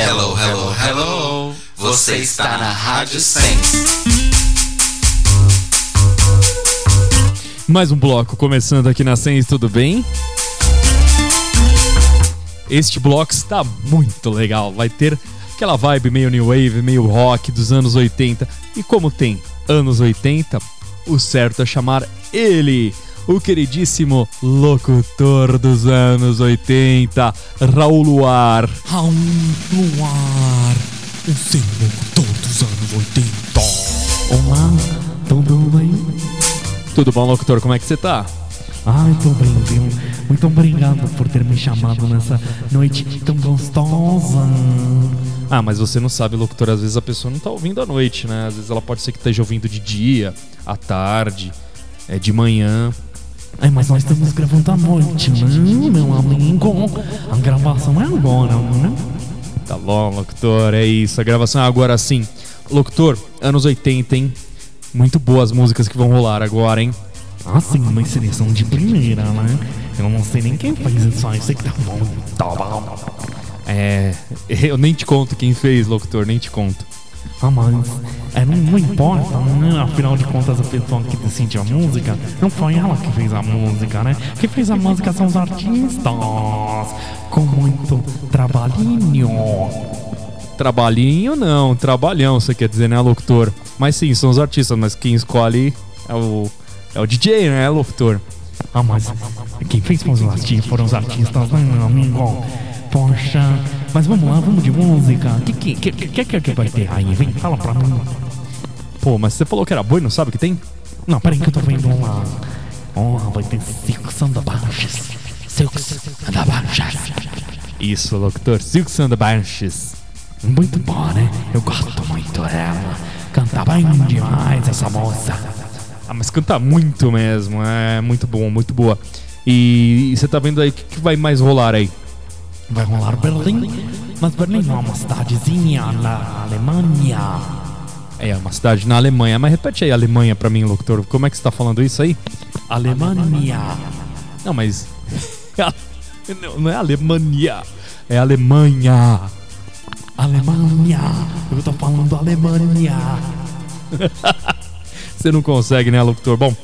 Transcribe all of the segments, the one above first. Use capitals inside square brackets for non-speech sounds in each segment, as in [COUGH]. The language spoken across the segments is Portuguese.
Hello, hello, hello. Você está na Rádio Sense. Mais um bloco começando aqui na Sense, tudo bem? Este bloco está muito legal. Vai ter aquela vibe meio new wave, meio rock dos anos 80. E como tem anos 80, o certo é chamar ele, o queridíssimo locutor dos anos 80, Raul Luar. Raul Luar, o seu locutor dos anos 80. Olá, tudo bem? Tudo bom, locutor? Como é que você tá? Ai, tô bem, viu? Muito obrigado por ter me chamado nessa noite tão gostosa. Ah, mas você não sabe, locutor, às vezes a pessoa não tá ouvindo à noite, né? Às vezes ela pode ser que esteja ouvindo de dia, à tarde, é de manhã. É, mas nós estamos gravando à noite, né, meu amigo? A gravação é agora, né? Tá bom, locutor, é isso. A gravação é agora sim. Locutor, anos 80, hein? Muito boas músicas que vão rolar agora, hein? Ah, sim, uma seleção de primeira, né? Eu não sei nem quem fez isso aí, sei que tá bom. Tá bom. É. [LAUGHS] Eu nem te conto quem fez, locutor, nem te conto. Ah, mas é, não, não importa, né? Afinal de contas, a pessoa que decide a música não foi ela que fez a música, né? Quem fez a música são os artistas com muito trabalhinho. Trabalhinho não, trabalhão, você quer dizer, né, locutor? Mas sim, são os artistas, mas quem escolhe é o, é o DJ, né, locutor? Ah, mas quem fez foram os artistas, foram os artistas, né, amigo? Poxa, mas vamos lá, vamos de música. O que que, que, que, que, que vai ter aí? Vem, fala pra mim. Pô, mas você falou que era boi, não sabe o que tem? Não, peraí que eu tô vendo lá. Oh, vai ter Silks and the Banshees. Isso, locutor, the Banshees. Muito boa, né? Eu gosto muito dela. Canta bem demais essa moça. Ah, mas canta muito mesmo, é muito bom, muito boa. E, e você tá vendo aí o que, que vai mais rolar aí? Vai rolar Berlim, mas Berlim não é uma cidadezinha na Alemanha. É, uma cidade na Alemanha. Mas repete aí Alemanha pra mim, locutor. Como é que você tá falando isso aí? Alemanha. Não, mas. [LAUGHS] não, não é Alemanha. É Alemanha. Alemanha. Eu tô falando Alemanha. [LAUGHS] Você não consegue, né, locutor? Bom,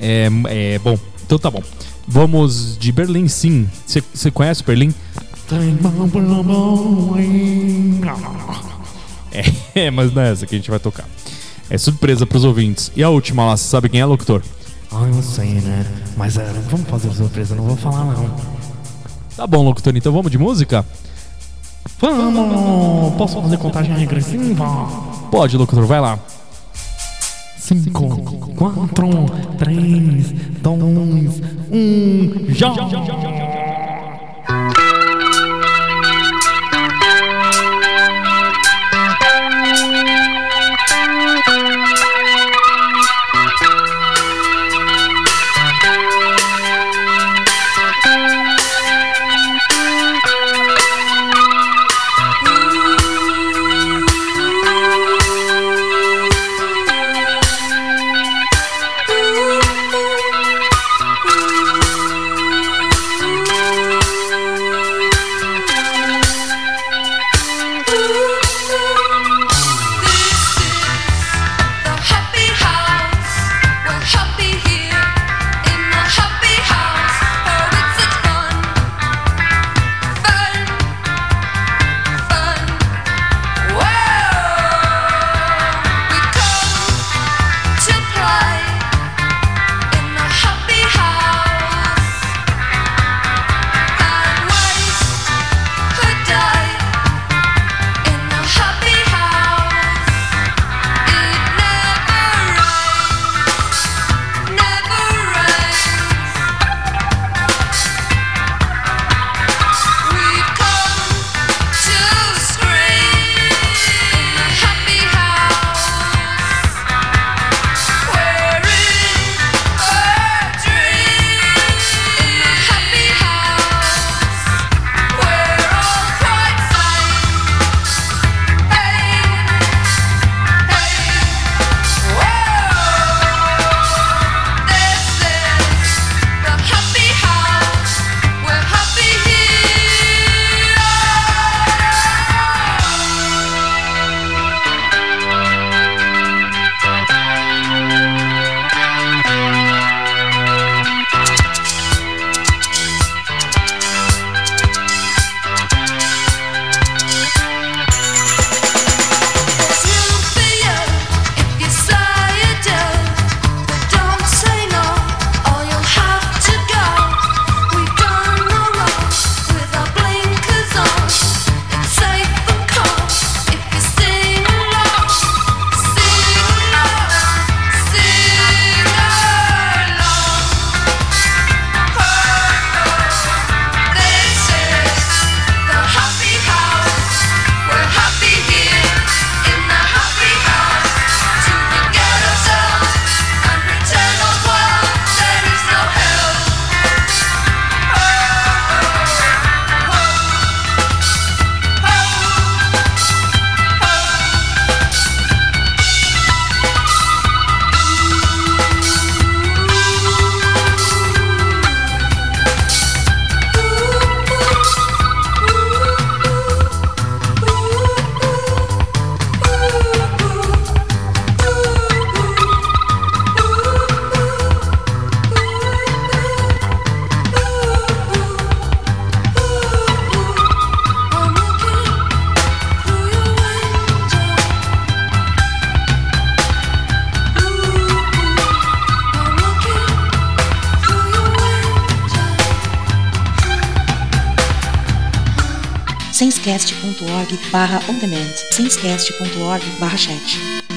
é, é bom. Então tá bom. Vamos de Berlim, sim. Você conhece Berlim? [LAUGHS] É, mas não é essa que a gente vai tocar. É surpresa pros ouvintes. E a última lá, você sabe quem é, locutor? Ah, eu sei, né? Mas é, vamos fazer surpresa, não vou falar não. Tá bom, locutor, então vamos de música? Vamos! Posso fazer contagem regressiva? Pode, locutor, vai lá. 5, 4, 3, 2, 1, já! sincecast.org barra on demand, sincecast.org barra chat.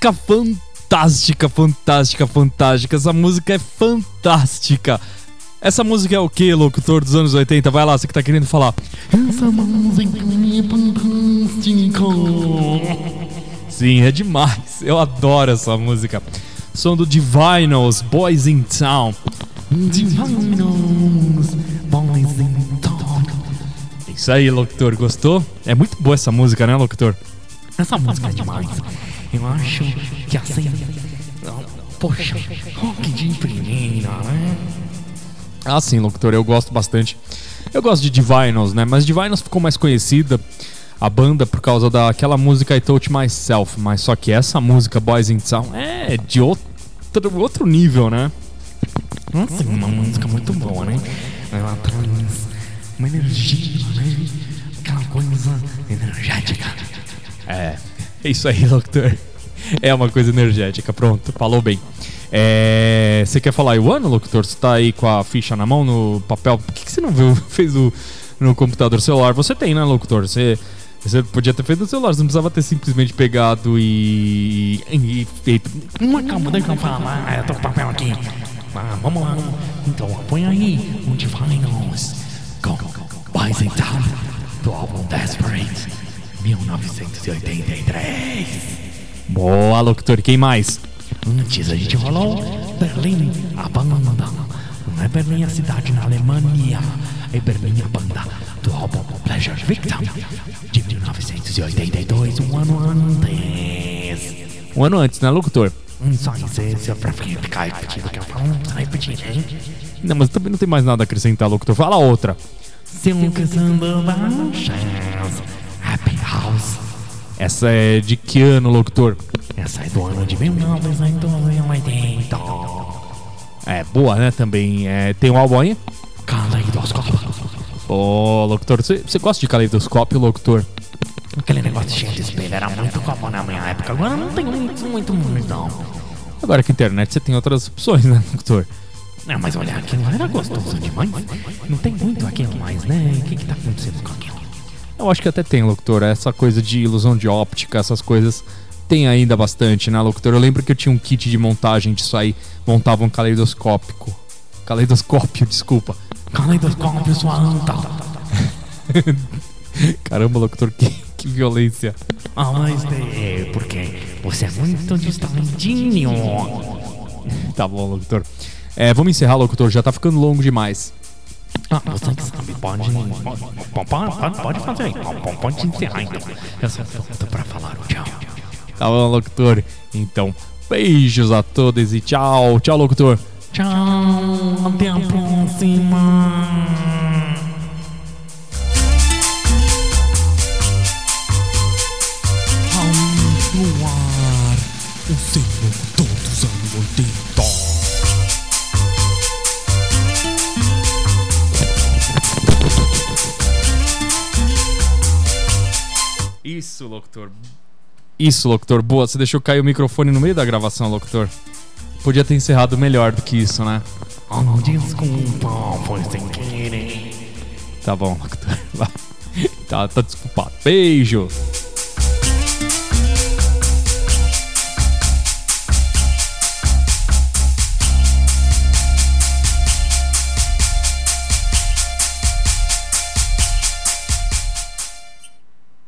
Música fantástica, fantástica, fantástica. Essa música é fantástica. Essa música é o que, locutor dos anos 80? Vai lá, você que tá querendo falar. Essa música é fantástica. Sim, é demais. Eu adoro essa música. Som do Divinos, Boys in Town. Divinos, boys in town. Isso aí, locutor, gostou? É muito boa essa música, né, locutor? Essa música é demais. Eu acho que assim. Poxa, rock de primeira, né? Ah, sim, locutor, eu gosto bastante. Eu gosto de Divinos, né? Mas Divinos ficou mais conhecida, a banda, por causa daquela música I Touch Myself. Mas só que essa música, Boys in Town, é de outro, outro nível, né? Nossa, uma música muito boa, né? Ela traz uma energia, né? Aquela coisa energética. É, é isso aí, locutor. [LAUGHS] É uma coisa energética, pronto, falou bem. É, Você quer falar aí o ano, locutor? Você tá aí com a ficha na mão, no papel? Por que, você não viu, [LAUGHS] fez o, no computador celular? Você tem, né, locutor? Você, você podia ter feito no celular, você não precisava ter simplesmente pegado e, e feito. Uma calma, deixa eu falar. Eu tô com o papel aqui. Ah, vamos lá. Então, põe aí o Divinos com Boys in Town do álbum Desperate 1983. Boa, locutor, quem mais? Antes a gente falou Berlim, a banda. Não é Berlim a cidade na Alemanha, é Berlim a banda do álbum Pleasure Victim de 1982, um ano antes. Um ano antes, né, locutor? Não, mas também não tem mais nada a acrescentar, locutor. Fala outra. And the Banshees, Happy House. Essa é de que ano, locutor? Essa é do ano de 1980. É, boa, né, também. É, tem um álbum aí? Caleidoscópio. Ô, locutor, você gosta de caleidoscópio, locutor? Aquele negócio cheio de espelho era muito comum na minha época. Agora não tem muito, muito, muito, não. Agora que internet você tem outras opções, né, locutor? Não, mas olha, aquilo era gostoso demais. Não tem muito aquilo mais, né? O que que tá acontecendo com aquilo? Eu acho que até tem, locutor. Essa coisa de ilusão de óptica, essas coisas tem ainda bastante, né, locutor? Eu lembro que eu tinha um kit de montagem disso aí, montava um caleidoscópico. Caleidoscópio, desculpa. Caleidoscópio, sua [LAUGHS] anta. Caramba, locutor, que, que violência. Ah, mas é porque você é muito distantinho. [LAUGHS] Tá bom, locutor. É, vamos encerrar, locutor, já tá ficando longo demais. Você sabe, pode, pode, pode, fazer aí. Pode, encerrar então. Eu só tô pra falar o tchau. Tá bom, locutor? Então, beijos a todos e tchau. Tchau, locutor. Tchau, até a próxima. Isso, locutor. Isso, locutor. Boa, você deixou cair o microfone no meio da gravação, locutor. Podia ter encerrado melhor do que isso, né? Oh, desculpa, foi sem querer. Tá bom, locutor. [LAUGHS] Vai. Tá, tá desculpado. Beijo.